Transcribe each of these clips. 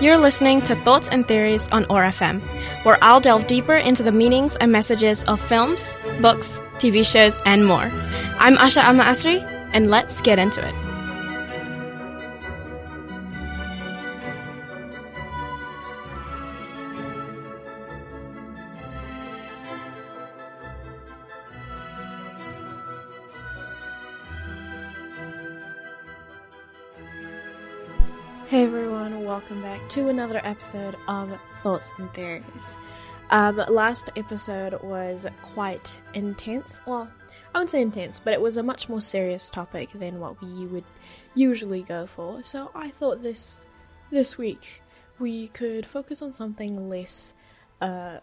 You're listening to Thoughts and Theories on OAR FM, where I'll delve deeper into the meanings and messages of films, books, TV shows, and more. I'm Asha Ama Asri, and let's get into it. To another episode of Thoughts and Theories. Um, last episode was quite intense. Well, I wouldn't say intense, but it was a much more serious topic than what we would usually go for. So I thought this this week we could focus on something less uh,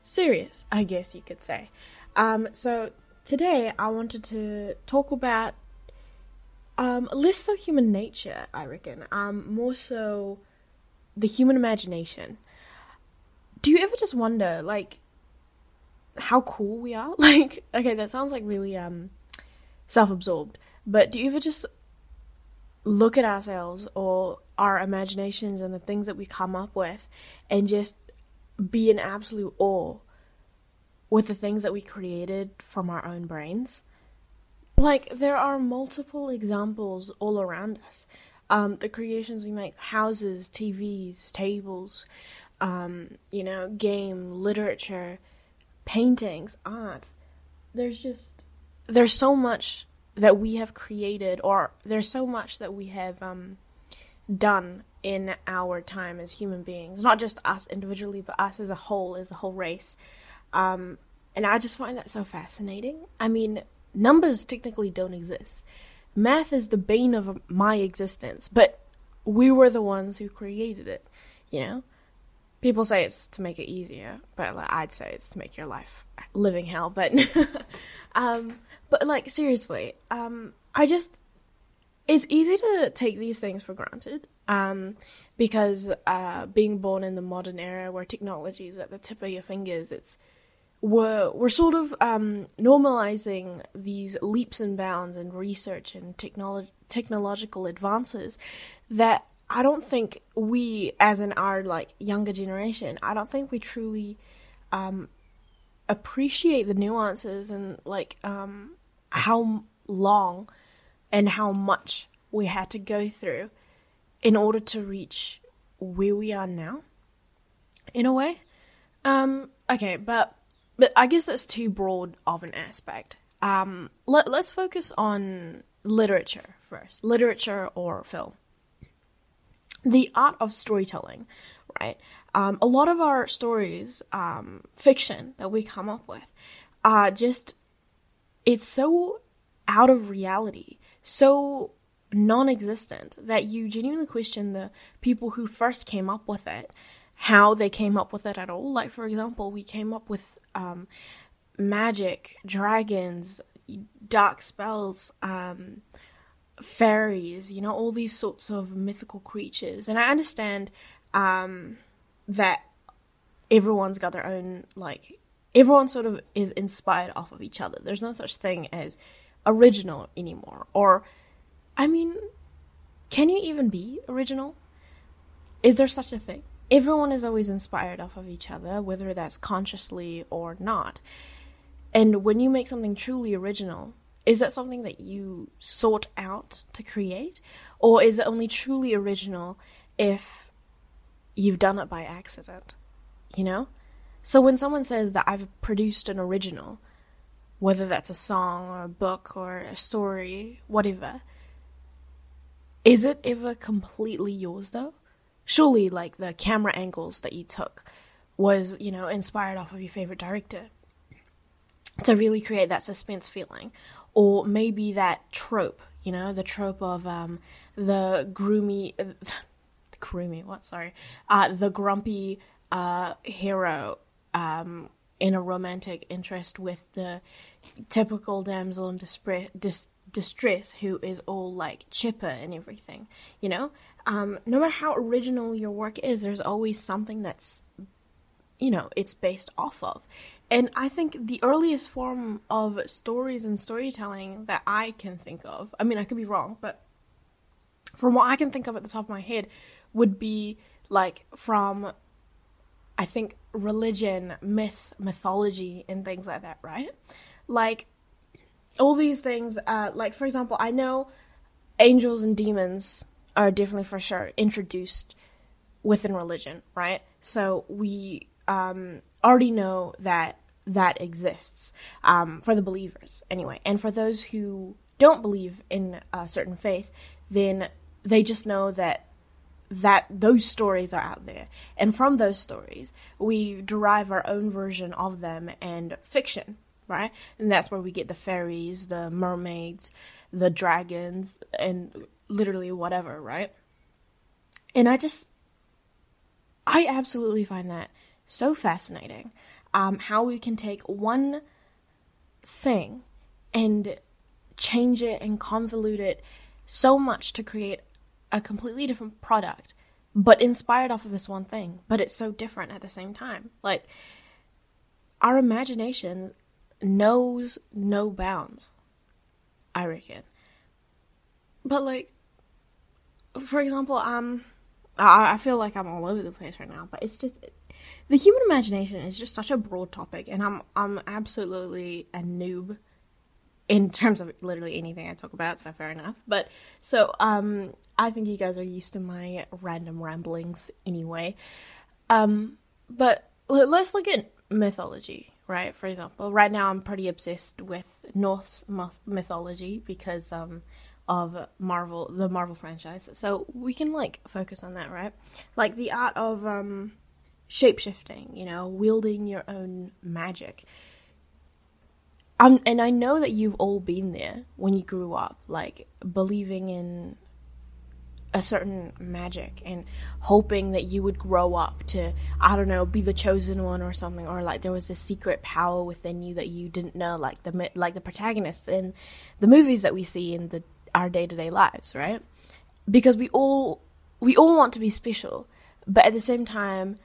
serious, I guess you could say. Um, so today I wanted to talk about um, less so human nature, I reckon. Um, more so the human imagination. Do you ever just wonder, like, how cool we are? Like, okay, that sounds like really um self-absorbed, but do you ever just look at ourselves or our imaginations and the things that we come up with and just be in absolute awe with the things that we created from our own brains? like there are multiple examples all around us. Um, the creations we make houses, TVs, tables, um, you know, game, literature, paintings, art. There's just there's so much that we have created, or there's so much that we have um, done in our time as human beings. Not just us individually, but us as a whole, as a whole race. Um, and I just find that so fascinating. I mean, numbers technically don't exist. Math is the bane of my existence, but we were the ones who created it, you know? People say it's to make it easier, but like, I'd say it's to make your life living hell, but um but like seriously, um I just it's easy to take these things for granted. Um because uh being born in the modern era where technology is at the tip of your fingers, it's we're we're sort of um, normalizing these leaps and bounds in research and technolo- technological advances that I don't think we, as in our like younger generation, I don't think we truly um, appreciate the nuances and like um, how long and how much we had to go through in order to reach where we are now. In a way, um, okay, but but I guess that's too broad of an aspect. Um, let, let's focus on literature first literature or film. The art of storytelling, right? Um, a lot of our stories, um, fiction that we come up with, are just, it's so out of reality, so non existent that you genuinely question the people who first came up with it how they came up with it at all. Like, for example, we came up with um, magic, dragons, dark spells, um, fairies, you know, all these sorts of mythical creatures. And I understand um, that everyone's got their own, like, everyone sort of is inspired off of each other. There's no such thing as original anymore. Or, I mean, can you even be original? Is there such a thing? Everyone is always inspired off of each other, whether that's consciously or not. And when you make something truly original, is that something that you sought out to create? Or is it only truly original if you've done it by accident? You know? So when someone says that I've produced an original, whether that's a song or a book or a story, whatever, is it ever completely yours though? Surely like the camera angles that you took was you know inspired off of your favorite director to really create that suspense feeling or maybe that trope you know the trope of um, the groomy Kurumi, what? Sorry, uh, the grumpy uh, hero um, in a romantic interest with the typical damsel in distress, dis- distress who is all like chipper and everything. You know, um, no matter how original your work is, there's always something that's you know it's based off of. And I think the earliest form of stories and storytelling that I can think of, I mean, I could be wrong, but from what I can think of at the top of my head, would be like from, I think, religion, myth, mythology, and things like that, right? Like, all these things, uh, like, for example, I know angels and demons are definitely for sure introduced within religion, right? So we um, already know that that exists um, for the believers anyway. And for those who don't believe in a certain faith, then they just know that that those stories are out there. And from those stories, we derive our own version of them and fiction, right? And that's where we get the fairies, the mermaids, the dragons, and literally whatever, right? And I just, I absolutely find that so fascinating um, how we can take one thing and change it and convolute it so much to create a completely different product, but inspired off of this one thing. But it's so different at the same time. Like, our imagination knows no bounds, I reckon. But, like, for example, um, I, I feel like I'm all over the place right now, but it's just the human imagination is just such a broad topic, and I'm I'm absolutely a noob in terms of literally anything I talk about. So fair enough. But so um, I think you guys are used to my random ramblings anyway. Um, but let's look at mythology, right? For example, right now I'm pretty obsessed with Norse mythology because um of Marvel, the Marvel franchise. So we can like focus on that, right? Like the art of um shapeshifting, you know, wielding your own magic. Um, and I know that you've all been there when you grew up, like believing in a certain magic and hoping that you would grow up to, I don't know, be the chosen one or something, or like there was a secret power within you that you didn't know, like the like the protagonists in the movies that we see in the our day to day lives, right? Because we all we all want to be special, but at the same time,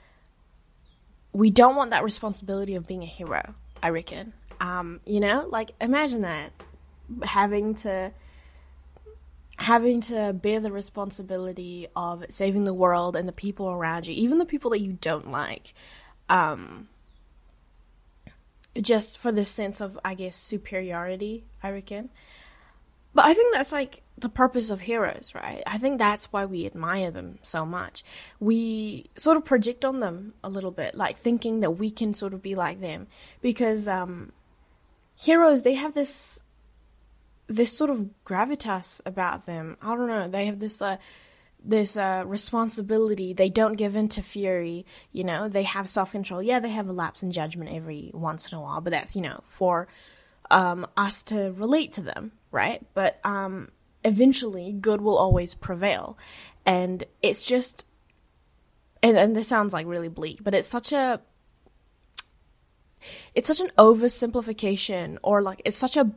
we don't want that responsibility of being a hero, I reckon. Um, you know, like imagine that having to having to bear the responsibility of saving the world and the people around you, even the people that you don't like. Um, just for this sense of, I guess, superiority, I reckon. But I think that's like the purpose of heroes, right? I think that's why we admire them so much. We sort of project on them a little bit, like thinking that we can sort of be like them. Because um, heroes, they have this this sort of gravitas about them. I don't know. They have this uh, this uh, responsibility. They don't give in to fury. You know, they have self control. Yeah, they have a lapse in judgment every once in a while, but that's you know for um, us to relate to them, right? But um, eventually good will always prevail. And it's just, and, and this sounds like really bleak, but it's such a, it's such an oversimplification or like it's such a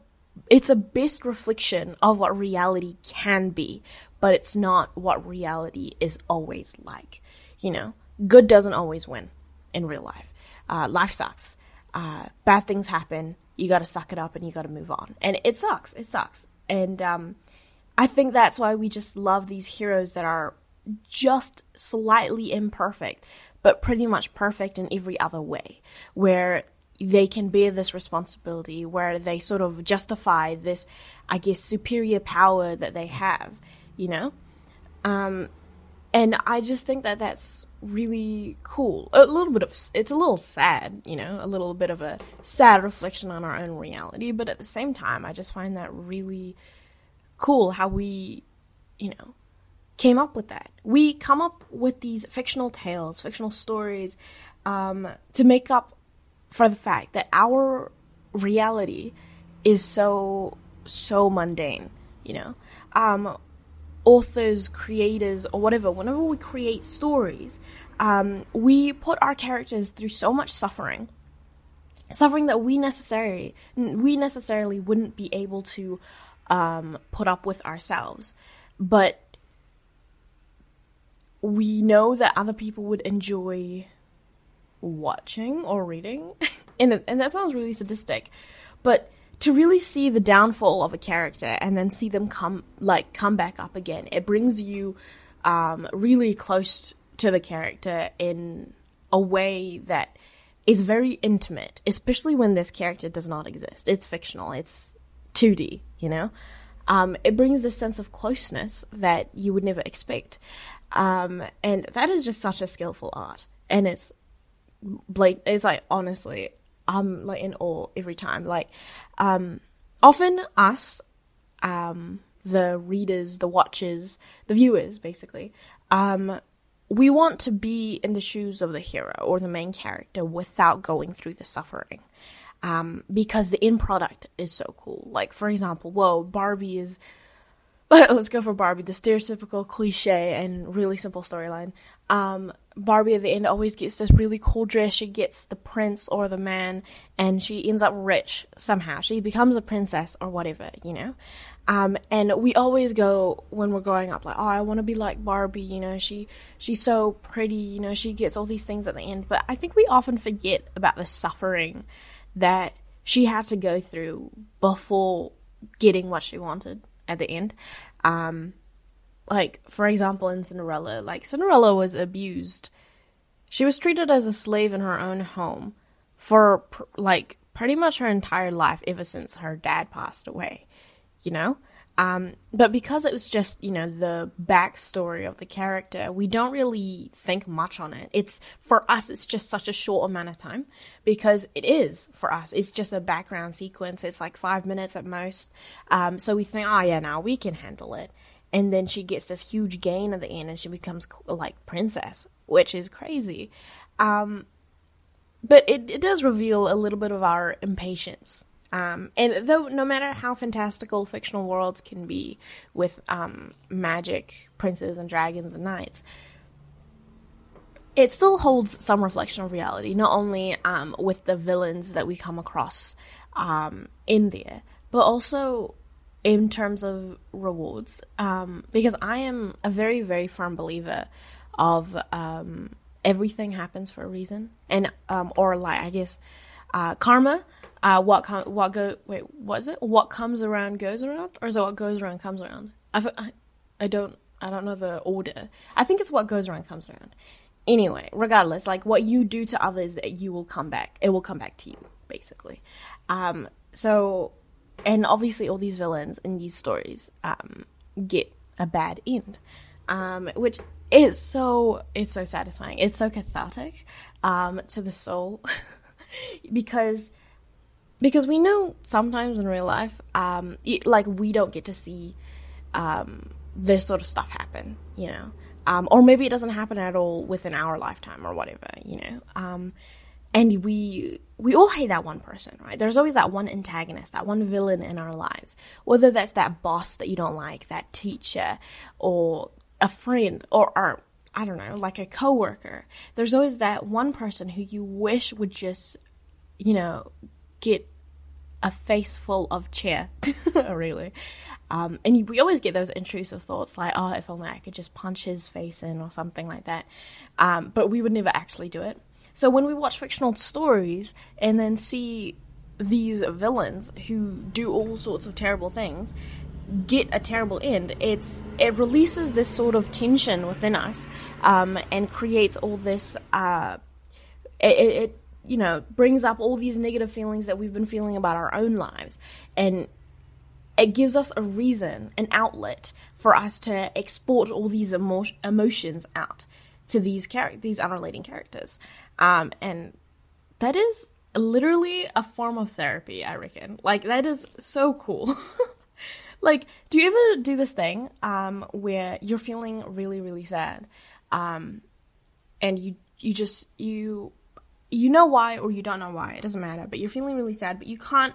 it's a best reflection of what reality can be, but it's not what reality is always like. You know, good doesn't always win in real life. Uh, life sucks. Uh, bad things happen. You got to suck it up and you got to move on. And it sucks. It sucks. And um, I think that's why we just love these heroes that are just slightly imperfect, but pretty much perfect in every other way, where they can bear this responsibility, where they sort of justify this, I guess, superior power that they have, you know? Um, and I just think that that's really cool. A little bit of, it's a little sad, you know, a little bit of a sad reflection on our own reality, but at the same time, I just find that really cool how we, you know, came up with that. We come up with these fictional tales, fictional stories, um, to make up for the fact that our reality is so so mundane. You know, um, authors, creators, or whatever, whenever we create stories, um, we put our characters through so much suffering, suffering that we necessarily we necessarily wouldn't be able to um, put up with ourselves, but we know that other people would enjoy watching or reading, and and that sounds really sadistic, but to really see the downfall of a character and then see them come like come back up again, it brings you um, really close to the character in a way that is very intimate, especially when this character does not exist. It's fictional. It's 2D, you know. Um, it brings a sense of closeness that you would never expect. Um, and that is just such a skillful art. And it's Blake it's like honestly, I'm like in awe every time. Like, um, often us, um, the readers, the watchers, the viewers, basically, um, we want to be in the shoes of the hero or the main character without going through the suffering. Um, because the end product is so cool. Like, for example, whoa, Barbie is let's go for Barbie, the stereotypical cliche and really simple storyline. Um, Barbie at the end always gets this really cool dress. She gets the prince or the man, and she ends up rich somehow. She becomes a princess or whatever, you know. Um, and we always go when we're growing up, like, oh, I want to be like Barbie. You know, she she's so pretty. You know, she gets all these things at the end. But I think we often forget about the suffering that she had to go through before getting what she wanted at the end. Um, like for example, in Cinderella, like Cinderella was abused. She was treated as a slave in her own home for pr- like pretty much her entire life ever since her dad passed away. You know, um, but because it was just, you know, the backstory of the character, we don't really think much on it. It's, for us, it's just such a short amount of time because it is for us. It's just a background sequence. It's like five minutes at most. Um, so we think, oh yeah, now we can handle it. And then she gets this huge gain at the end and she becomes like princess, which is crazy. Um, but it, it does reveal a little bit of our impatience um, and though no matter how fantastical fictional worlds can be with um, magic, princes and dragons and knights, it still holds some reflection of reality. Not only um, with the villains that we come across um, in there, but also in terms of rewards. Um, because I am a very, very firm believer of um, everything happens for a reason, and or like I guess uh, karma uh, what com- what go wait what is it? What comes around goes around? Or is it what goes around comes around? I don't I don't know the order. I think it's what goes around comes around. Anyway regardless like what you do to others you will come back. It will come back to you basically. Um so and obviously all these villains in these stories um get a bad end um which is so it's so satisfying. It's so cathartic um to the soul. Because because we know sometimes in real life, um, it, like we don't get to see um, this sort of stuff happen, you know, um, or maybe it doesn't happen at all within our lifetime or whatever, you know. And we we all hate that one person, right? There's always that one antagonist, that one villain in our lives, whether that's that boss that you don't like, that teacher, or a friend, or, or I don't know, like a coworker. There's always that one person who you wish would just, you know, get a face full of cheer, really. Um, and we always get those intrusive thoughts like, oh, if only I could just punch his face in or something like that. Um, but we would never actually do it. So when we watch fictional stories and then see these villains who do all sorts of terrible things get a terrible end, it's it releases this sort of tension within us um, and creates all this. Uh, it, it you know, brings up all these negative feelings that we've been feeling about our own lives. And it gives us a reason, an outlet for us to export all these emo- emotions out to these char- these unrelating characters. Um, and that is literally a form of therapy, I reckon. Like, that is so cool. like, do you ever do this thing um, where you're feeling really, really sad? Um, and you you just you you know why or you don't know why it doesn't matter but you're feeling really sad but you can't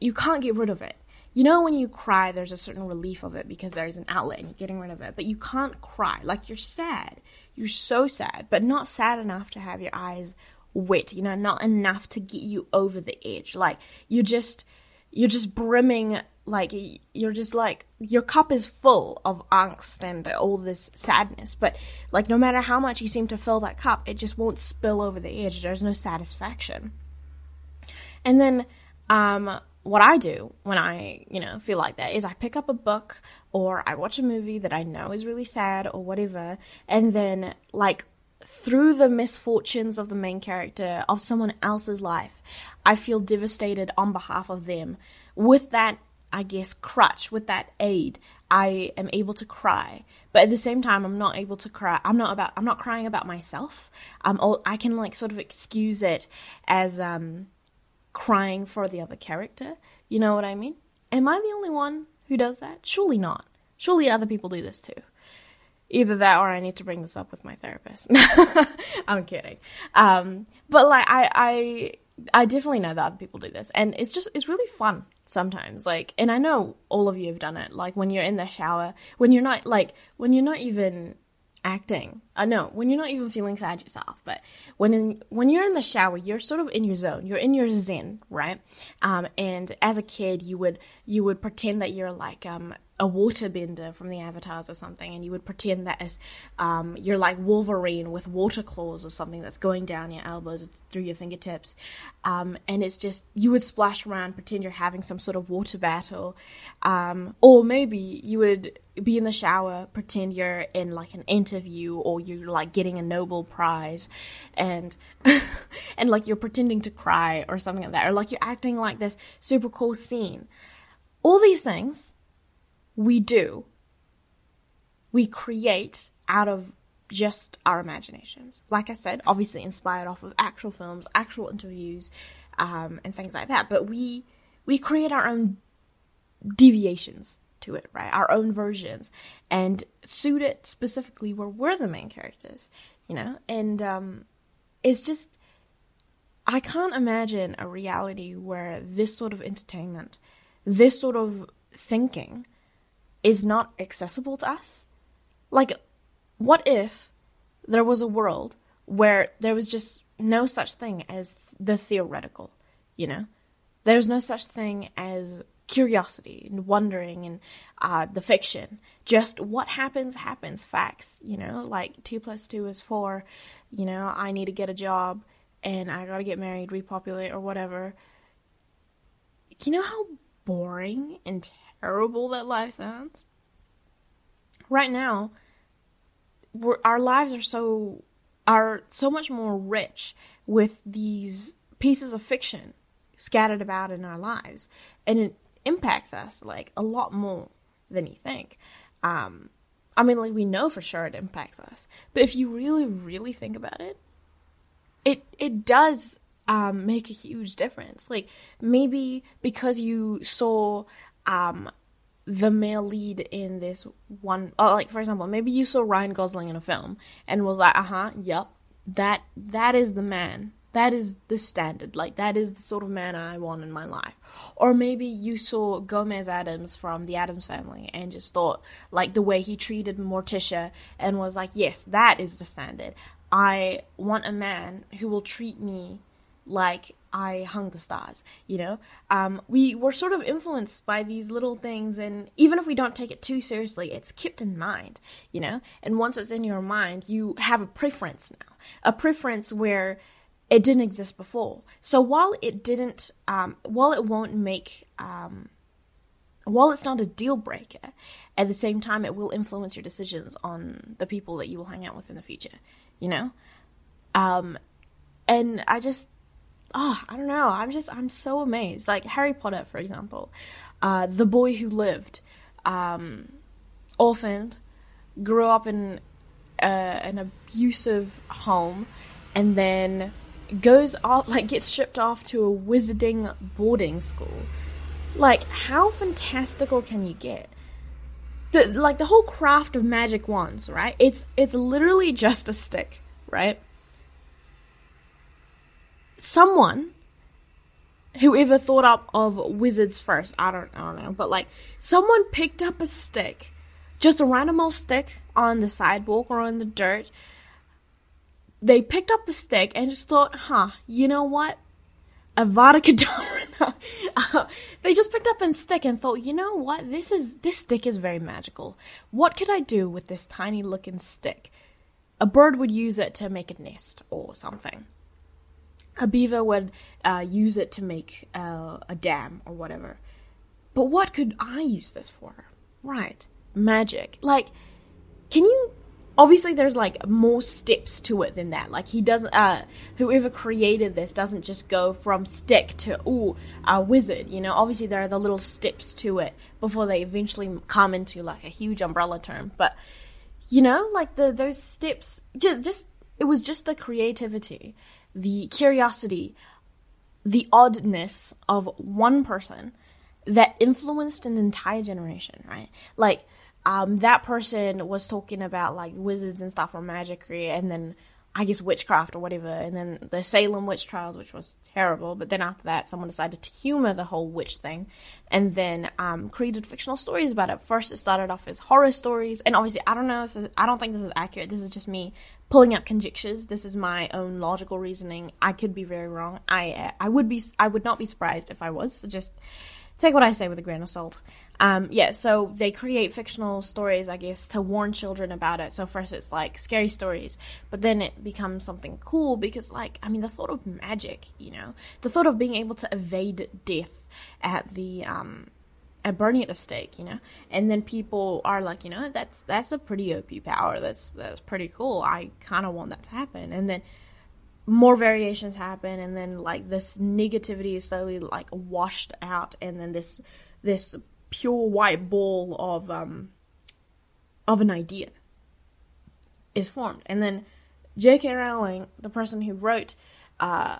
you can't get rid of it you know when you cry there's a certain relief of it because there's an outlet and you're getting rid of it but you can't cry like you're sad you're so sad but not sad enough to have your eyes wet you know not enough to get you over the edge. Like you're just you're just brimming like you're just like your cup is full of angst and all this sadness. But like no matter how much you seem to fill that cup it just won't spill over the edge. There's no satisfaction. And then um what I do when I, you know, feel like that is I pick up a book or I watch a movie that I know is really sad or whatever, and then like through the misfortunes of the main character of someone else's life, I feel devastated on behalf of them. With that, I guess, crutch, with that aid, I am able to cry. But at the same time, I'm not able to cry. I'm not about. I'm not crying about myself. I'm. All, I can like sort of excuse it as um crying for the other character. You know what I mean? Am I the only one who does that? Surely not. Surely other people do this too. Either that or I need to bring this up with my therapist. I'm kidding. Um, but like I, I I definitely know that other people do this and it's just it's really fun sometimes like and I know all of you have done it like when you're in the shower when you're not like when you're not even acting. I uh, know when you're not even feeling sad yourself, but when in, when you're in the shower, you're sort of in your zone. You're in your zen, right? Um, and as a kid, you would you would pretend that you're like um, a waterbender from the avatars or something and you would pretend that as um, you're like wolverine with water claws or something that's going down your elbows through your fingertips. Um, and it's just you would splash around pretend you're having some sort of water battle. Um, or maybe you would be in the shower pretend you're in like an interview or you're like getting a nobel prize and and like you're pretending to cry or something like that or like you're acting like this super cool scene. All these things we do, we create out of just our imaginations. Like I said, obviously inspired off of actual films, actual interviews, um, and things like that. But we we create our own deviations to it, right? Our own versions, and suit it specifically where we're the main characters, you know. And um, it's just I can't imagine a reality where this sort of entertainment, this sort of thinking is not accessible to us? Like, what if there was a world where there was just no such thing as the theoretical, you know? There's no such thing as curiosity and wondering and uh, the fiction. Just what happens, happens, facts, you know? Like, two plus two is four, you know, I need to get a job and I gotta get married, repopulate, or whatever. You know how boring and terrible that life sounds? Right now, our lives are so are so much more rich with these pieces of fiction scattered about in our lives, and it impacts us like a lot more than you think. Um, I mean, like we know for sure it impacts us, but if you really, really think about it, it it does um, make a huge difference. Like maybe because you saw um, the male lead in this one, uh, like for example, maybe you saw Ryan Gosling in a film and was like, uh huh, yep, that that is the man. That is the standard. Like that is the sort of man I want in my life. Or maybe you saw Gomez Addams from the Addams Family and just thought like the way he treated Morticia and was like, yes, that is the standard. I want a man who will treat me like I hung the stars, you know? Um, we were sort of influenced by these little things, and even if we don't take it too seriously, it's kept in mind, you know? And once it's in your mind, you have a preference now. A preference where it didn't exist before. So while it didn't, um, while it won't make, um, while it's not a deal breaker, at the same time, it will influence your decisions on the people that you will hang out with in the future, you know? Um, and I just oh, I don't know. I'm just I'm so amazed. Like Harry Potter, for example, uh, the boy who lived, um, orphaned, grew up in uh, an abusive home, and then goes off like gets shipped off to a wizarding boarding school. Like, how fantastical can you get? The like the whole craft of magic wands, right? It's it's literally just a stick, right? Someone whoever thought up of wizards first. I don't, I don't know, but like someone picked up a stick, just a random old stick on the sidewalk or on the dirt. They picked up a stick and just thought, huh, you know what? Avada Kedavra. they just picked up a stick and thought, you know what? This is this stick is very magical. What could I do with this tiny looking stick? A bird would use it to make a nest or something a beaver would uh, use it to make uh, a dam or whatever. But what could I use this for? Right, magic. Like, can you? Obviously, there's like more steps to it than that. Like, he doesn't. Uh, whoever created this doesn't just go from stick to ooh a wizard. You know, obviously there are the little steps to it before they eventually come into like a huge umbrella term. But you know, like the those steps, just just it was just the creativity the curiosity, the oddness of one person that influenced an entire generation, right? Like, um, that person was talking about like wizards and stuff or magicry, and then I guess witchcraft or whatever, and then the Salem witch trials, which was terrible. But then after that, someone decided to humor the whole witch thing, and then um, created fictional stories about it. First, it started off as horror stories, and obviously, I don't know if I don't think this is accurate. This is just me pulling up conjectures. This is my own logical reasoning. I could be very wrong. I I would be I would not be surprised if I was. So just take what I say with a grain of salt. Um, yeah, so they create fictional stories, I guess, to warn children about it. So first it's like scary stories, but then it becomes something cool because, like, I mean, the thought of magic, you know, the thought of being able to evade death at the um, at burning at the stake, you know. And then people are like, you know, that's that's a pretty OP power. That's that's pretty cool. I kind of want that to happen. And then more variations happen, and then like this negativity is slowly like washed out, and then this this pure white ball of um of an idea is formed, and then J.K. Rowling, the person who wrote uh,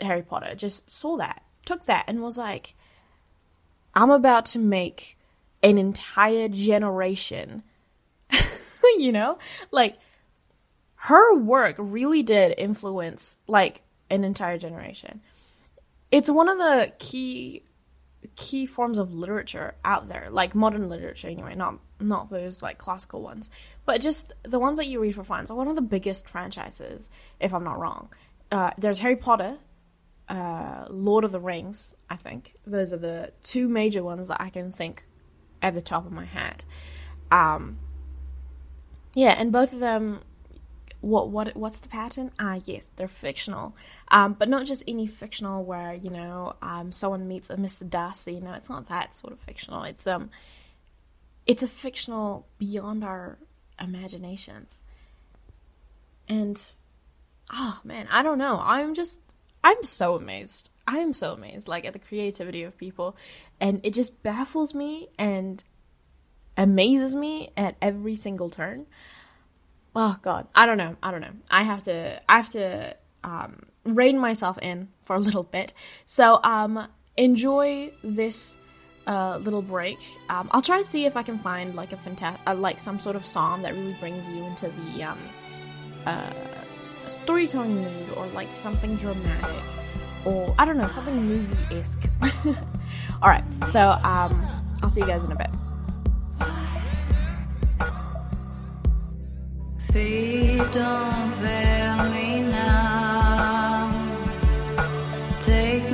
Harry Potter, just saw that, took that, and was like I'm about to make an entire generation, you know? Like, her work really did influence, like, an entire generation. It's one of the key key forms of literature out there, like modern literature anyway, not not those like classical ones, but just the ones that you read for fun. So one of the biggest franchises, if I'm not wrong. Uh, there's Harry Potter, uh, Lord of the Rings, I think. Those are the two major ones that I can think at the top of my head. Um, yeah, and both of them what what what's the pattern? Ah, yes, they're fictional. Um, but not just any fictional where you know um, someone meets a Mr. Darcy. You know, it's not that sort of fictional. It's um, it's a fictional beyond our imaginations. And oh man, I don't know. I'm just I'm so amazed. I'm so amazed, like at the creativity of people, and it just baffles me and amazes me at every single turn. Oh God, I don't know. I don't know. I have to. I have to um, rein myself in for a little bit. So um, enjoy this uh, little break. Um, I'll try to see if I can find like a fantastic, uh, like some sort of song that really brings you into the um, uh storytelling mood or like something dramatic or I don't know, something movie esque. Alright, so um, I'll see you guys in a bit. Feet don't fail me now. Take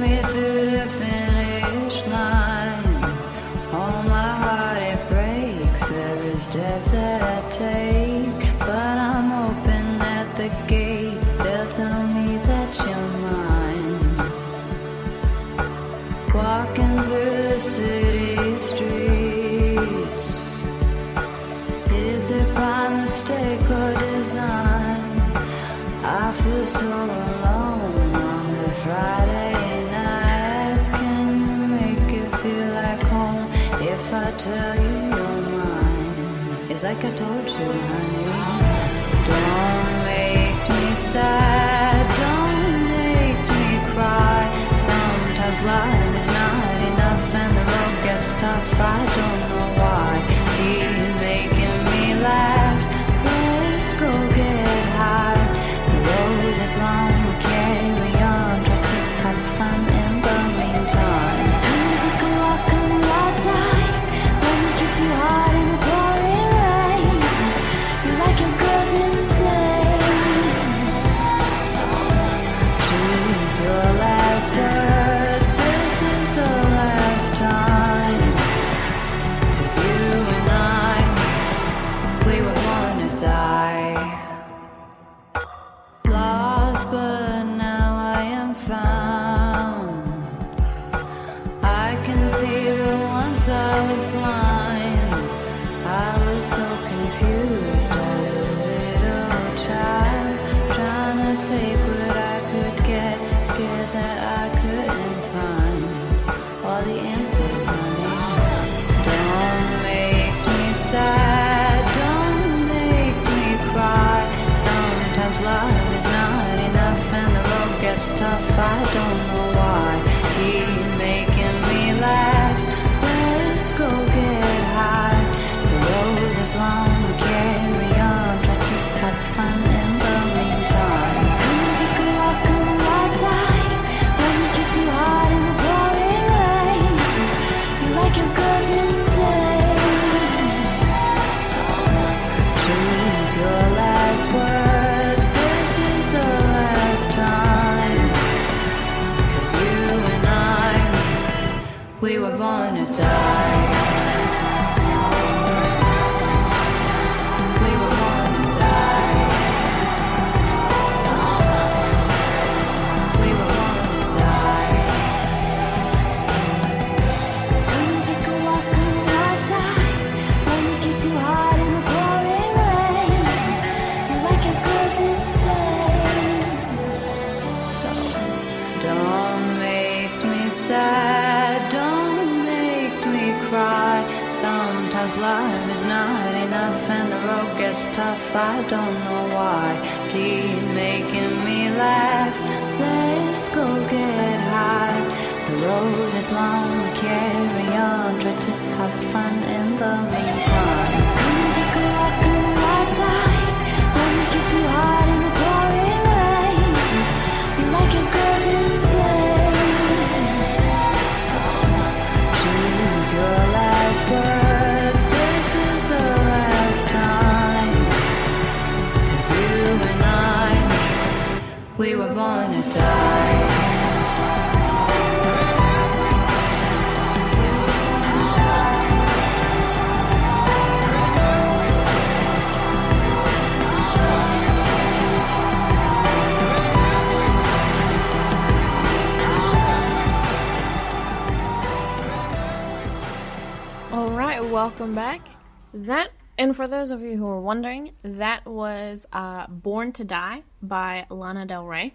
those of you who are wondering, that was uh, "Born to Die" by Lana Del Rey.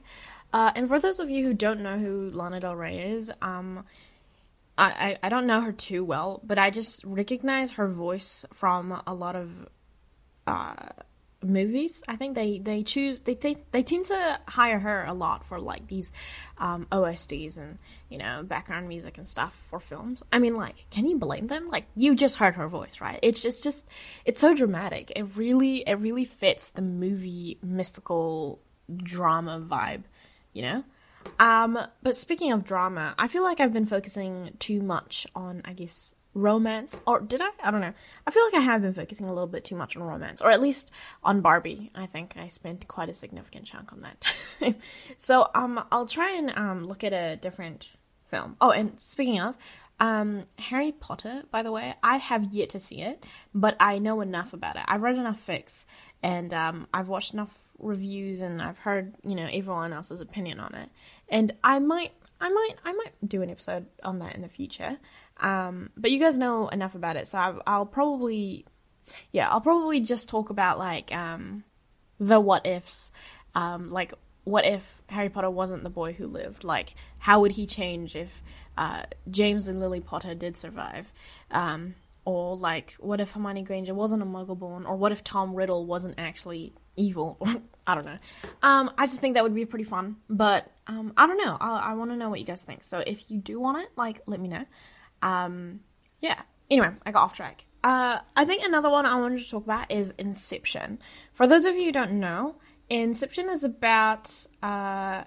Uh, and for those of you who don't know who Lana Del Rey is, um, I, I I don't know her too well, but I just recognize her voice from a lot of uh, movies. I think they they choose they, they they tend to hire her a lot for like these um, and you know background music and stuff for films. I mean, like, can you blame them? Like, you just heard her voice, right? It's just just it's so dramatic. It really it really fits the movie mystical drama vibe, you know. Um, but speaking of drama, I feel like I've been focusing too much on, I guess, romance. Or did I? I don't know. I feel like I have been focusing a little bit too much on romance, or at least on Barbie. I think I spent quite a significant chunk on that. so, um, I'll try and um look at a different film. Oh, and speaking of, um, Harry Potter. By the way, I have yet to see it, but I know enough about it. I've read enough fics, and um, I've watched enough reviews, and I've heard you know everyone else's opinion on it. And I might, I might, I might do an episode on that in the future. Um, but you guys know enough about it, so I, I'll probably, yeah, I'll probably just talk about like um, the what ifs, um, like what if Harry Potter wasn't the boy who lived? Like, how would he change if uh, James and Lily Potter did survive? Um, or like, what if Hermione Granger wasn't a Muggle-born? Or what if Tom Riddle wasn't actually evil? I don't know. Um, I just think that would be pretty fun. But um, I don't know. I, I want to know what you guys think. So if you do want it, like, let me know. Um, yeah. Anyway, I got off track. Uh, I think another one I wanted to talk about is Inception. For those of you who don't know, Inception is about uh,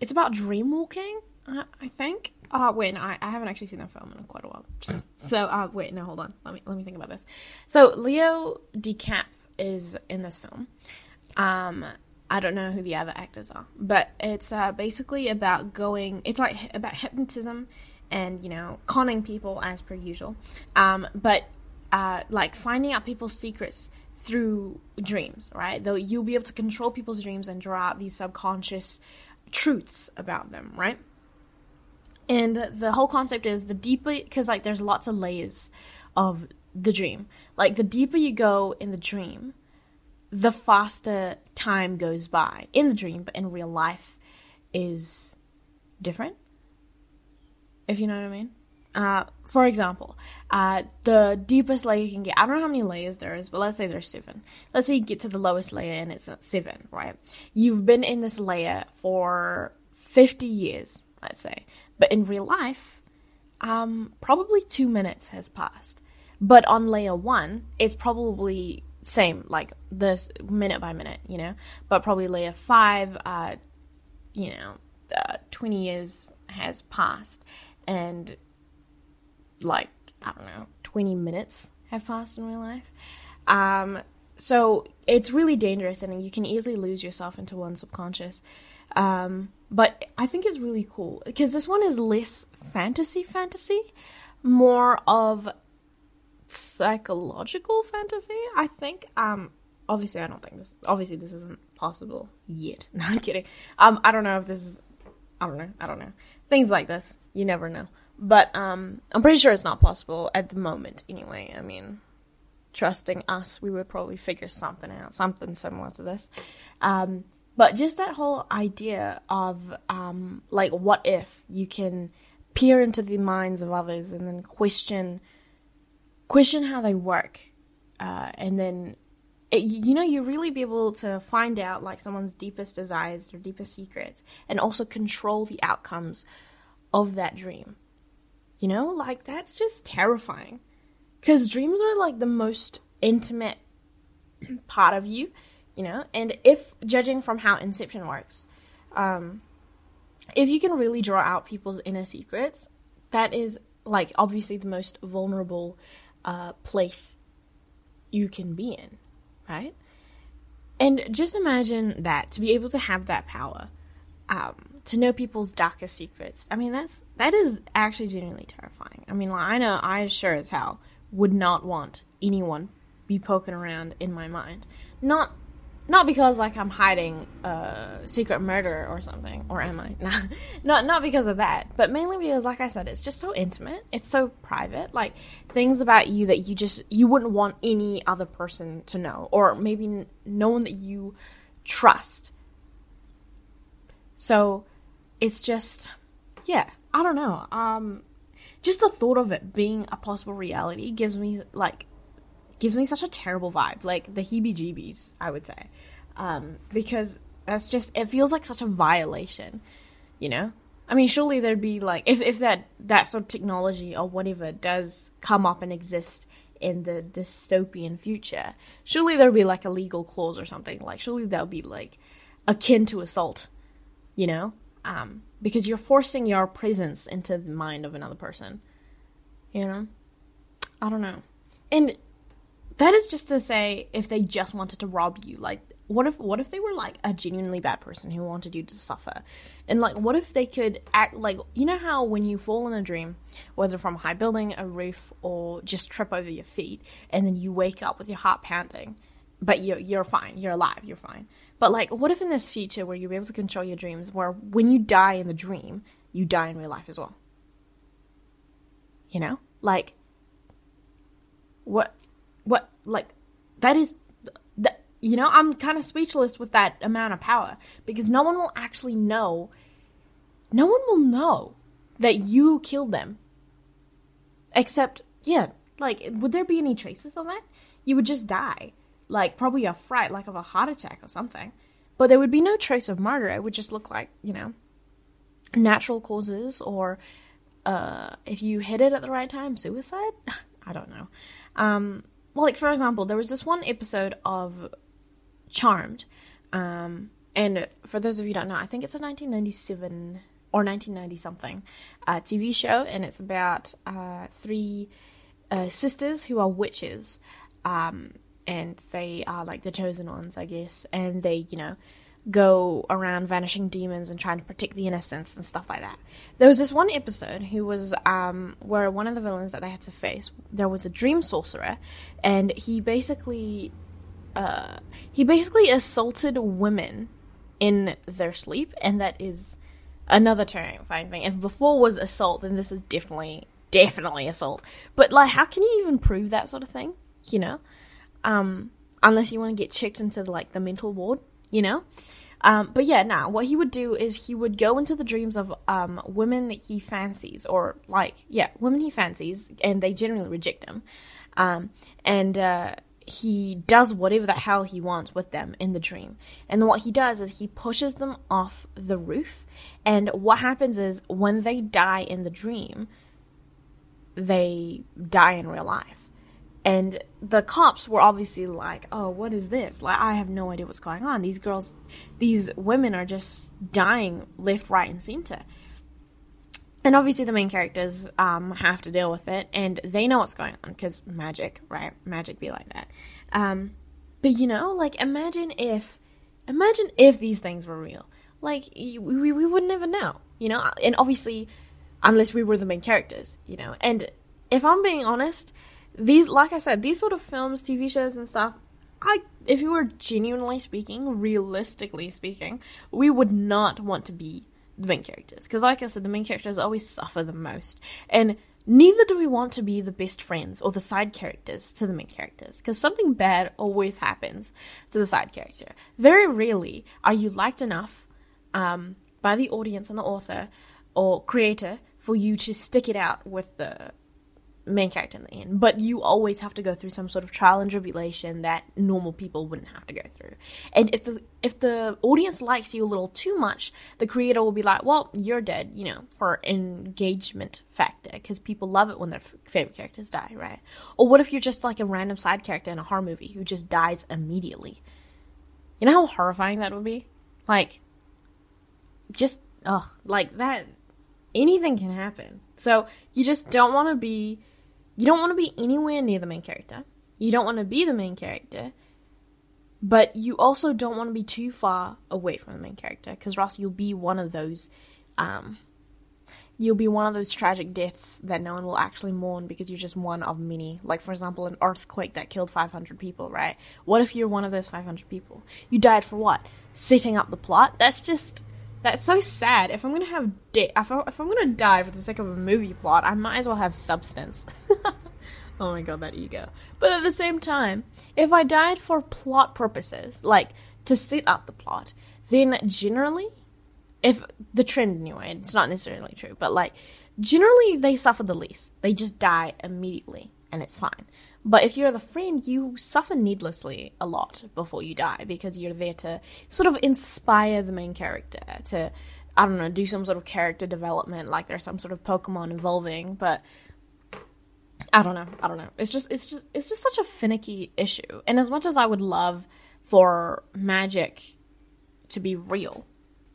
it's about dream walking. I, I think. Uh, wait, no, I, I haven't actually seen that film in quite a while. so, uh, wait, no, hold on. Let me let me think about this. So, Leo DiCap is in this film. Um, I don't know who the other actors are, but it's uh, basically about going. It's like about hypnotism and you know conning people as per usual, um, but uh, like finding out people's secrets through dreams. Right? Though you'll be able to control people's dreams and draw out these subconscious truths about them. Right? And the whole concept is the deeper, because like there's lots of layers of the dream. Like the deeper you go in the dream, the faster time goes by in the dream, but in real life is different. If you know what I mean. Uh, for example, uh, the deepest layer you can get, I don't know how many layers there is, but let's say there's seven. Let's say you get to the lowest layer and it's at seven, right? You've been in this layer for 50 years, let's say. But in real life, um, probably two minutes has passed. But on layer one, it's probably same, like this minute by minute, you know. But probably layer five, uh, you know, uh, 20 years has passed, and like I don't know, 20 minutes have passed in real life. Um, so it's really dangerous, and you can easily lose yourself into one subconscious. Um, but I think it's really cool because this one is less fantasy fantasy, more of psychological fantasy. I think. Um, obviously, I don't think this. Obviously, this isn't possible yet. No, I'm kidding. Um, I don't know if this is. I don't know. I don't know. Things like this, you never know. But um, I'm pretty sure it's not possible at the moment. Anyway, I mean, trusting us, we would probably figure something out, something similar to this. Um, but just that whole idea of um, like, what if you can peer into the minds of others and then question question how they work, uh, and then it, you know you really be able to find out like someone's deepest desires, their deepest secrets, and also control the outcomes of that dream. You know, like that's just terrifying. Because dreams are like the most intimate part of you, you know? And if, judging from how Inception works, um, if you can really draw out people's inner secrets, that is like obviously the most vulnerable uh, place you can be in, right? And just imagine that to be able to have that power, um, to know people's darkest secrets. I mean, that's that is actually genuinely terrifying. I mean, like, I know I sure as hell would not want anyone be poking around in my mind. Not not because like I'm hiding a secret murder or something, or am I? Nah, not not because of that, but mainly because, like I said, it's just so intimate. It's so private. Like things about you that you just you wouldn't want any other person to know, or maybe no one that you trust. So it's just, yeah, I don't know. Um, just the thought of it being a possible reality gives me like gives me such a terrible vibe, like the heebie-jeebies, I would say, um, because that's just it feels like such a violation, you know. I mean, surely there'd be like if if that that sort of technology or whatever does come up and exist in the dystopian future, surely there'd be like a legal clause or something. Like surely that would be like akin to assault, you know, um, because you're forcing your presence into the mind of another person. You know, I don't know, and that is just to say if they just wanted to rob you like what if what if they were like a genuinely bad person who wanted you to suffer? And like what if they could act like you know how when you fall in a dream whether from a high building a roof or just trip over your feet and then you wake up with your heart pounding but you're you're fine you're alive you're fine. But like what if in this future where you're able to control your dreams where when you die in the dream you die in real life as well? You know? Like what like that is that you know i'm kind of speechless with that amount of power because no one will actually know no one will know that you killed them except yeah like would there be any traces of that? You would just die like probably a fright like of a heart attack or something. But there would be no trace of murder. It would just look like you know natural causes or uh if you hit it at the right time suicide? I don't know. Um well, like for example, there was this one episode of Charmed, um, and for those of you don't know, I think it's a 1997 or 1990 something uh, TV show, and it's about uh, three uh, sisters who are witches, um, and they are like the chosen ones, I guess, and they, you know, go around vanishing demons and trying to protect the innocents and stuff like that. There was this one episode who was um, where one of the villains that they had to face there was a dream sorcerer, and he basically uh, he basically assaulted women in their sleep, and that is another terrifying thing. If before was assault, then this is definitely definitely assault. But like, how can you even prove that sort of thing? You know, um, unless you want to get checked into like the mental ward you know? Um, but yeah, now what he would do is he would go into the dreams of um, women that he fancies, or like, yeah, women he fancies, and they generally reject him. Um, and uh, he does whatever the hell he wants with them in the dream. And what he does is he pushes them off the roof. And what happens is when they die in the dream, they die in real life. And the cops were obviously like, "Oh, what is this? Like, I have no idea what's going on. These girls, these women are just dying left, right, and center." And obviously, the main characters um, have to deal with it, and they know what's going on because magic, right? Magic be like that. Um, but you know, like, imagine if, imagine if these things were real. Like, we we would never know, you know. And obviously, unless we were the main characters, you know. And if I'm being honest, these, like I said, these sort of films, TV shows, and stuff, I, if you were genuinely speaking, realistically speaking, we would not want to be the main characters. Because, like I said, the main characters always suffer the most. And neither do we want to be the best friends or the side characters to the main characters. Because something bad always happens to the side character. Very rarely are you liked enough um, by the audience and the author or creator for you to stick it out with the main character in the end. But you always have to go through some sort of trial and tribulation that normal people wouldn't have to go through. And if the if the audience likes you a little too much, the creator will be like, "Well, you're dead," you know, for engagement factor because people love it when their f- favorite characters die, right? Or what if you're just like a random side character in a horror movie who just dies immediately? You know how horrifying that would be? Like just ugh, like that anything can happen. So you just don't want to be you don't want to be anywhere near the main character. You don't want to be the main character. But you also don't want to be too far away from the main character because Ross you'll be one of those um you'll be one of those tragic deaths that no one will actually mourn because you're just one of many. Like for example, an earthquake that killed 500 people, right? What if you're one of those 500 people? You died for what? Setting up the plot? That's just that's so sad. If I'm gonna have de- if, I, if I'm gonna die for the sake of a movie plot, I might as well have substance. oh my god, that ego. But at the same time, if I died for plot purposes, like to set up the plot, then generally, if the trend anyway, it's not necessarily true, but like generally they suffer the least. They just die immediately, and it's fine. But if you're the friend, you suffer needlessly a lot before you die because you're there to sort of inspire the main character to, I don't know, do some sort of character development, like there's some sort of Pokemon evolving. But I don't know. I don't know. It's just, it's just, it's just such a finicky issue. And as much as I would love for magic to be real,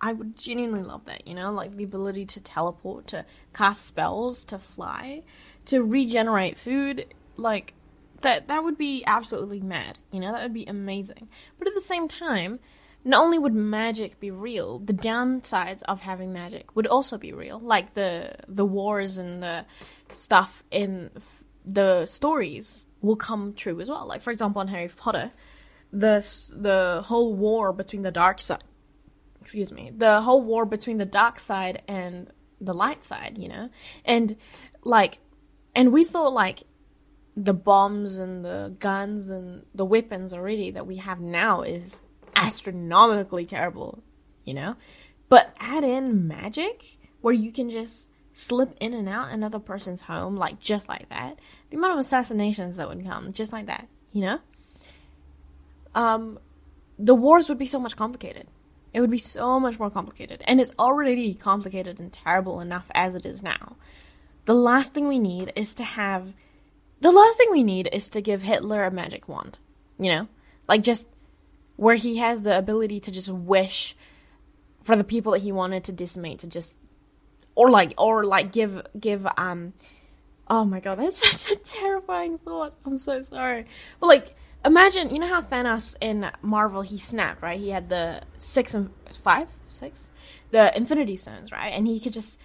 I would genuinely love that, you know, like the ability to teleport, to cast spells, to fly, to regenerate food, like that that would be absolutely mad, you know, that would be amazing. But at the same time, not only would magic be real, the downsides of having magic would also be real, like the the wars and the stuff in f- the stories will come true as well. Like for example, in Harry Potter, the the whole war between the dark side excuse me, the whole war between the dark side and the light side, you know? And like and we thought like the bombs and the guns and the weapons already that we have now is astronomically terrible, you know? But add in magic where you can just slip in and out another person's home like just like that. The amount of assassinations that would come just like that, you know? Um the wars would be so much complicated. It would be so much more complicated. And it's already complicated and terrible enough as it is now. The last thing we need is to have. The last thing we need is to give Hitler a magic wand. You know? Like just where he has the ability to just wish for the people that he wanted to decimate to just. Or like, or like give, give, um. Oh my god, that's such a terrifying thought. I'm so sorry. But like, imagine you know how Thanos in Marvel he snapped right. He had the six and five, six, the Infinity Stones, right, and he could just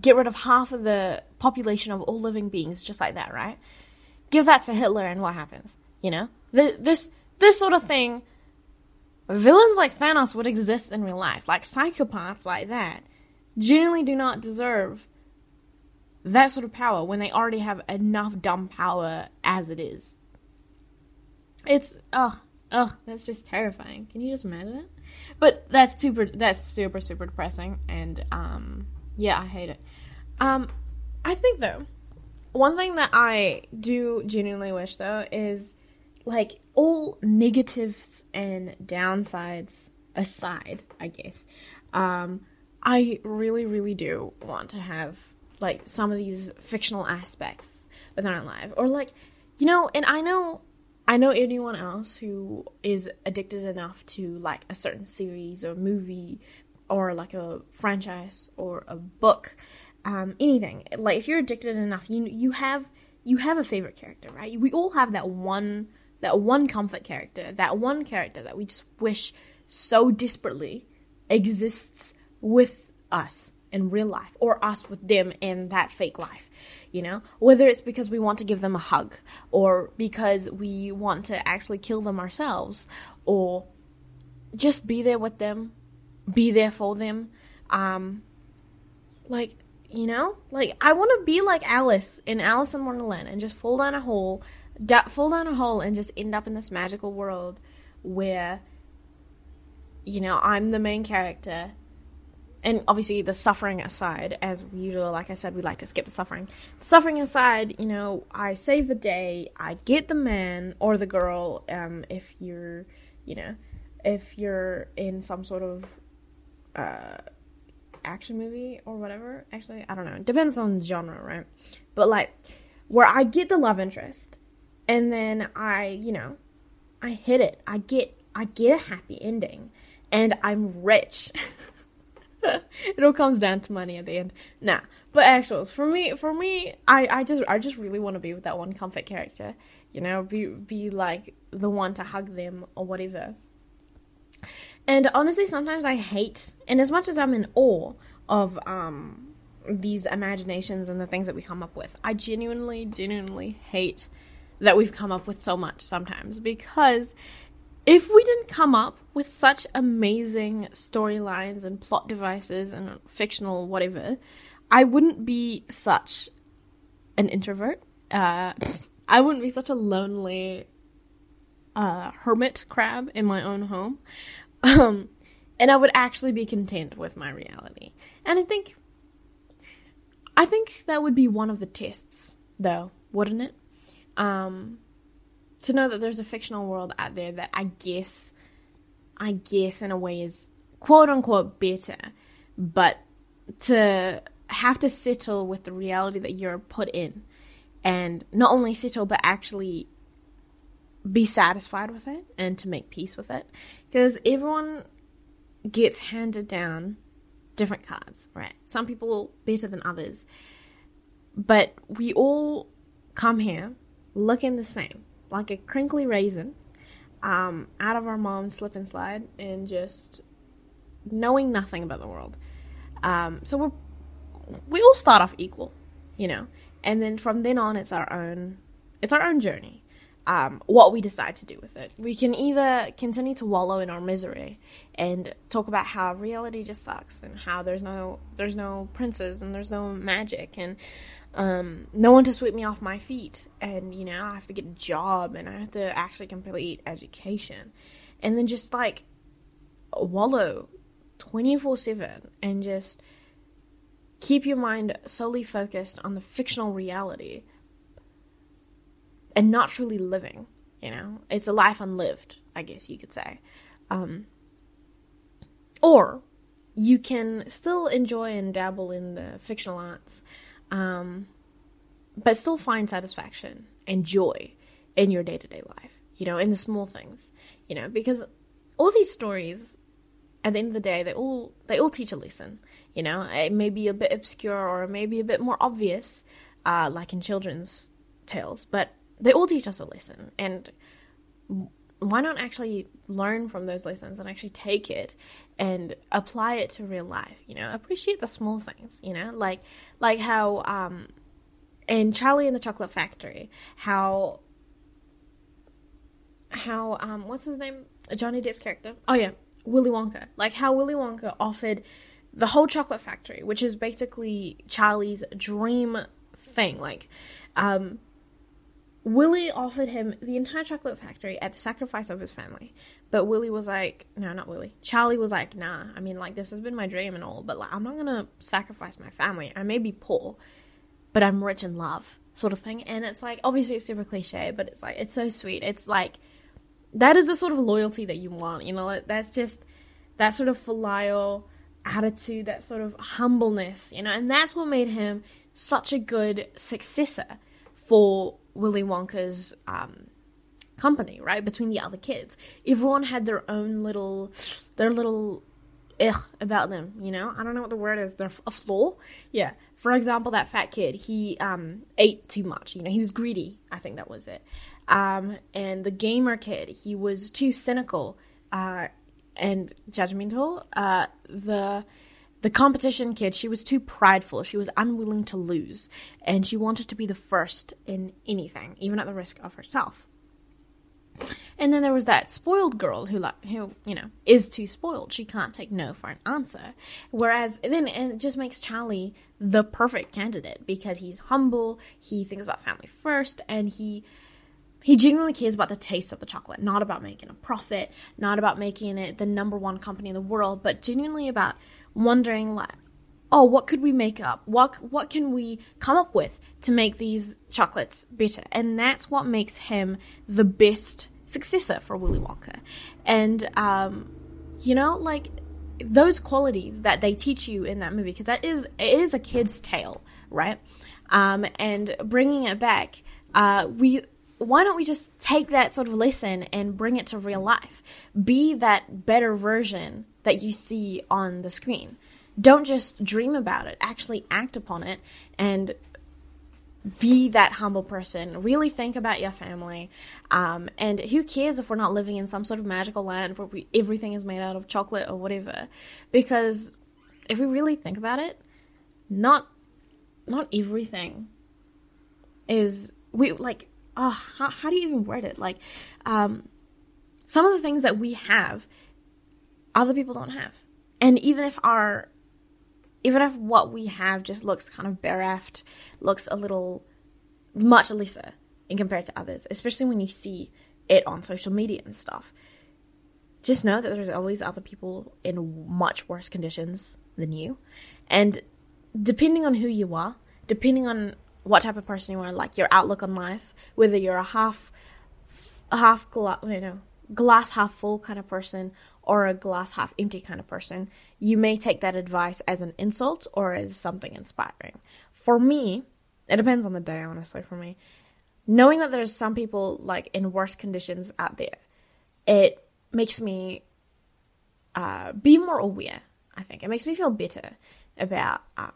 get rid of half of the population of all living beings just like that, right? Give that to Hitler, and what happens? You know, Th- this this sort of thing. Villains like Thanos would exist in real life, like psychopaths like that, generally do not deserve that sort of power when they already have enough dumb power as it is. It's ugh ugh that's just terrifying. Can you just imagine it? But that's super that's super super depressing and um yeah I hate it. Um I think though one thing that I do genuinely wish though is like all negatives and downsides aside, I guess, um, I really, really do want to have like some of these fictional aspects within our life, or like, you know, and I know, I know anyone else who is addicted enough to like a certain series or movie or like a franchise or a book, um, anything. Like if you're addicted enough, you you have you have a favorite character, right? We all have that one that one comfort character, that one character that we just wish so desperately exists with us in real life or us with them in that fake life you know? Whether it's because we want to give them a hug or because we want to actually kill them ourselves or just be there with them be there for them um like you know? Like i want to be like alice in alice in wonderland and just fall down a hole da- fall down a hole and just end up in this magical world where you know i'm the main character. And obviously the suffering aside as usual like i said we like to skip the suffering. The suffering aside you know i save the day i get the man or the girl um if you're you know if you're in some sort of uh action movie or whatever. Actually i don't know. It depends on genre right? But like where i get the love interest and then i you know i hit it i get i get a happy ending and i'm rich it all comes down to money at the end. Nah, but actuals for me, for me, I, I just, I just really want to be with that one comfort character. You know, be, be like the one to hug them or whatever. And honestly, sometimes I hate, and as much as I'm in awe of um these imaginations and the things that we come up with, I genuinely, genuinely hate that we've come up with so much sometimes because if we didn't come up with such amazing storylines and plot devices and fictional whatever, I wouldn't be such an introvert. Uh, I wouldn't be such a lonely uh, hermit crab in my own home. Um, and I would actually be content with my reality. And I think, I think that would be one of the tests, though, wouldn't it? Um, to know that there's a fictional world out there that I guess, I guess in a way is quote unquote better, but to have to settle with the reality that you're put in, and not only settle but actually be satisfied with it and to make peace with it, because everyone gets handed down different cards, right? Some people better than others, but we all come here looking the same like a crinkly raisin um, out of our mom's slip and slide and just knowing nothing about the world. Um, so we're we all start off equal, you know, and then from then on, it's our own it's our own journey. Um, what we decide to do with it. We can either continue to wallow in our misery and talk about how reality just sucks and how there's no there's no princes and there's no magic and um, no one to sweep me off my feet. And, you know, I have to get a job and I have to actually complete education. And then just like wallow 24 7 and just keep your mind solely focused on the fictional reality and not truly living. You know, it's a life unlived, I guess you could say. Um, or you can still enjoy and dabble in the fictional arts um, but still find satisfaction and joy in your day to day life, you know, in the small things, you know, because all these stories, at the end of the day, they all they all teach a lesson. You know, it may be a bit obscure or maybe a bit more obvious, uh, like in children's tales, but they all teach us a lesson. And why not actually learn from those lessons and actually take it and apply it to real life you know? Appreciate the small things you know? Like like how um in charlie and the chocolate factory how how um what's his name? Johnny depp's character? Oh yeah. Willy wonka. Like how willy wonka offered the whole chocolate factory which is basically charlie's dream thing. Like um Willy offered him the entire chocolate factory at the sacrifice of his family. But Willy was like, no, not Willy. Charlie was like, nah, I mean, like, this has been my dream and all, but like, I'm not gonna sacrifice my family. I may be poor, but I'm rich in love. sort of thing. And it's like obviously it's super cliche, but it's like it's so sweet. It's like that is the sort of loyalty that you want. You know, that's just that sort of filial attitude, that sort of humbleness. You know, and that's what made him such a good successor for Willy Wonka's um, company, right? Between the other kids, everyone had their own little, their little ugh about them. You know, I don't know what the word is. They're a flaw. Yeah. For example, that fat kid, he um, ate too much. You know, he was greedy. I think that was it. Um, and the gamer kid, he was too cynical uh, and judgmental. Uh, the the competition kid, she was too prideful. She was unwilling to lose, and she wanted to be the first in anything, even at the risk of herself. And then there was that spoiled girl who, who you know, is too spoiled. She can't take no for an answer. Whereas then it just makes Charlie the perfect candidate because he's humble, he thinks about family first, and he he genuinely cares about the taste of the chocolate, not about making a profit, not about making it the number one company in the world, but genuinely about wondering like oh what could we make up? What what can we come up with to make these chocolates better and that's what makes him the best successor for willy wonka. And um you know like those qualities that they teach you in that movie because that is it is a kid's tale right? Um and bringing it back uh we why don't we just take that sort of lesson and bring it to real life? Be that better version that you see on the screen. Don't just dream about it, actually act upon it and be that humble person. Really think about your family. Um, and who cares if we're not living in some sort of magical land where we, everything is made out of chocolate or whatever? Because if we really think about it, not not everything is we like. Oh, how, how do you even word it? Like, um, some of the things that we have other people don't have. And even if our even if what we have just looks kind of bereft, looks a little much lesser in compared to others, especially when you see it on social media and stuff. Just know that there's always other people in much worse conditions than you. And depending on who you are, depending on what type of person you are, like your outlook on life, whether you're a half half glass, you know, glass half full kind of person or a glass half empty kind of person, you may take that advice as an insult or as something inspiring. For me, it depends on the day, honestly, for me. Knowing that there's some people like in worse conditions out there, it makes me uh, be more aware. I think it makes me feel better about um,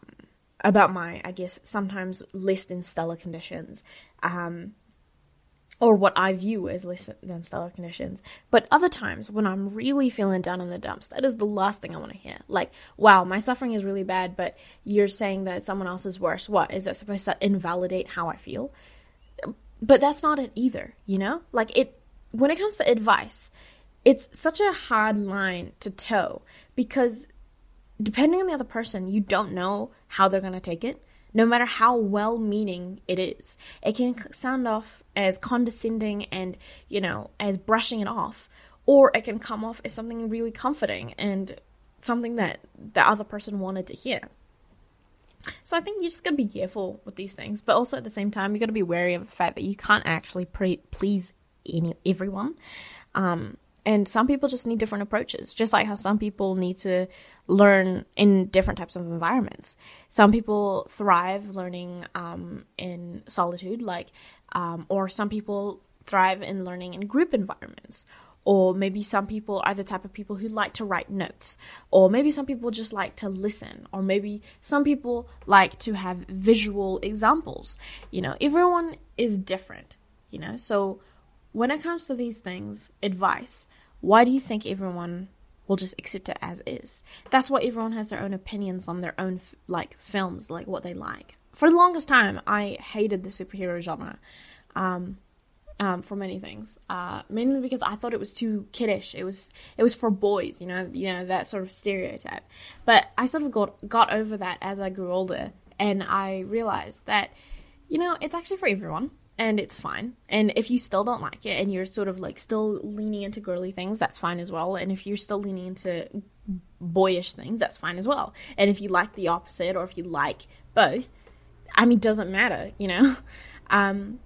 about my, I guess, sometimes less than stellar conditions. Um, or what I view as less than stellar conditions. But other times, when I'm really feeling down in the dumps, that is the last thing I want to hear. Like, wow, my suffering is really bad, but you're saying that someone else is worse. What? Is that supposed to invalidate how I feel? But that's not it either, you know? Like, it, when it comes to advice, it's such a hard line to toe because depending on the other person, you don't know how they're going to take it no matter how well meaning it is. It can sound off as condescending and, you know, as brushing it off, or it can come off as something really comforting and something that the other person wanted to hear. So I think you just gotta be careful with these things, but also at the same time, you gotta be wary of the fact that you can't actually pre- please any everyone. Um, and some people just need different approaches, just like how some people need to learn in different types of environments. Some people thrive learning um, in solitude, like, um, or some people thrive in learning in group environments. Or maybe some people are the type of people who like to write notes. Or maybe some people just like to listen. Or maybe some people like to have visual examples. You know, everyone is different, you know. So when it comes to these things, advice, why do you think everyone will just accept it as is. That's why everyone has their own opinions on their own like films, like what they like. For the longest time, I hated the superhero genre. Um, um, for many things, uh, mainly because I thought it was too kiddish. It was it was for boys, you know, you know that sort of stereotype. But I sort of got got over that as I grew older, and I realized that, you know, it's actually for everyone and it's fine. And if you still don't like it and you're sort of like still leaning into girly things, that's fine as well. And if you're still leaning into boyish things, that's fine as well. And if you like the opposite or if you like both, I mean, doesn't matter, you know? Um,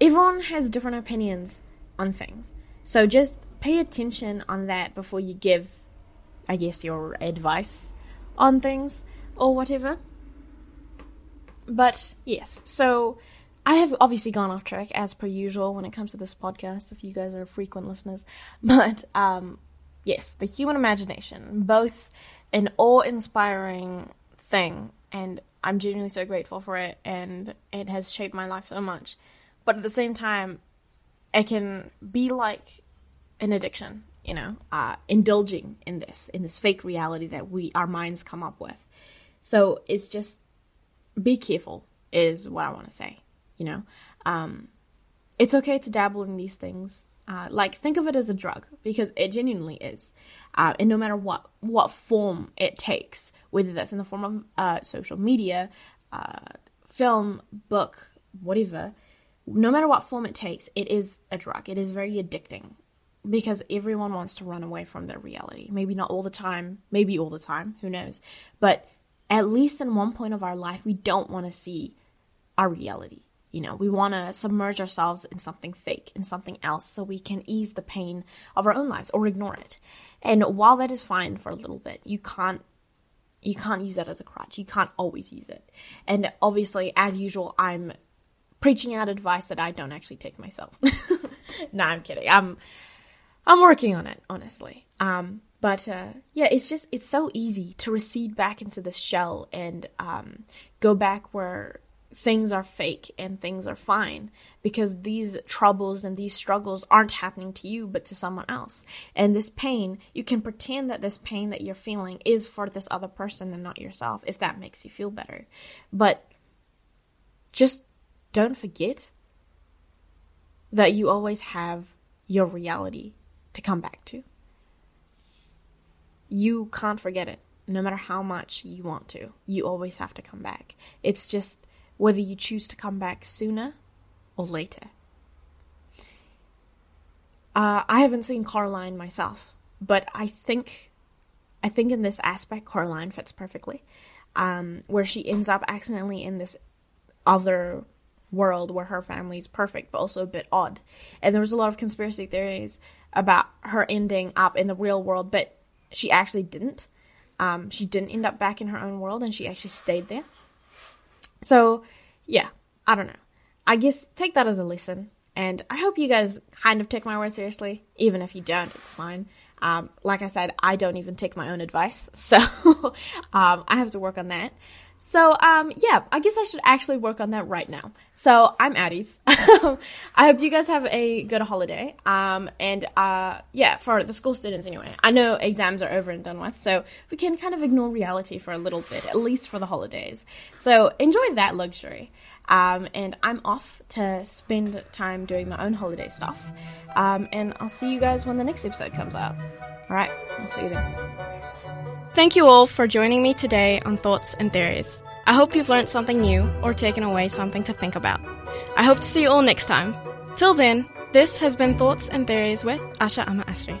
everyone has different opinions on things. So just pay attention on that before you give, I guess, your advice on things or whatever. But yes, so I have obviously gone off track as per usual when it comes to this podcast, if you guys are frequent listeners. But um, yes, the human imagination, both an awe inspiring thing, and I'm genuinely so grateful for it, and it has shaped my life so much. But at the same time, it can be like an addiction, you know, uh, indulging in this, in this fake reality that we, our minds come up with. So it's just be careful, is what I want to say, you know. Um, it's okay to dabble in these things. Uh, like think of it as a drug because it genuinely is, uh, and no matter what what form it takes, whether that's in the form of uh, social media, uh, film, book, whatever, no matter what form it takes, it is a drug. It is very addicting because everyone wants to run away from their reality. Maybe not all the time, maybe all the time, who knows? But at least in one point of our life, we don't want to see our reality. You know, we want to submerge ourselves in something fake, in something else, so we can ease the pain of our own lives or ignore it. And while that is fine for a little bit, you can't you can't use that as a crutch. You can't always use it. And obviously, as usual, I'm preaching out advice that I don't actually take myself. nah, I'm kidding. I'm I'm working on it, honestly. Um, but uh, yeah, it's just it's so easy to recede back into this shell and um, go back where things are fake and things are fine because these troubles and these struggles aren't happening to you but to someone else. And this pain, you can pretend that this pain that you're feeling is for this other person and not yourself if that makes you feel better. But just don't forget that you always have your reality to come back to. You can't forget it, no matter how much you want to. You always have to come back. It's just whether you choose to come back sooner or later. Uh, I haven't seen Coraline myself, but I think, I think in this aspect, Coraline fits perfectly. Um, where she ends up accidentally in this other world where her family is perfect but also a bit odd. And there was a lot of conspiracy theories about her ending up in the real world, but she actually didn't. Um, she didn't end up back in her own world and she actually stayed there. So, yeah, I don't know. I guess take that as a lesson. And I hope you guys kind of take my word seriously. Even if you don't, it's fine. Um, like I said, I don't even take my own advice. So um, I have to work on that. So, um, yeah, I guess I should actually work on that right now. So, I'm Addie's. I hope you guys have a good holiday. Um, and, uh, yeah, for the school students anyway. I know exams are over and done with, so we can kind of ignore reality for a little bit, at least for the holidays. So, enjoy that luxury. Um, and I'm off to spend time doing my own holiday stuff. Um, and I'll see you guys when the next episode comes out. All right, I'll see you then. Thank you all for joining me today on Thoughts and Theories. I hope you've learned something new or taken away something to think about. I hope to see you all next time. Till then, this has been Thoughts and Theories with Asha Ama Asri.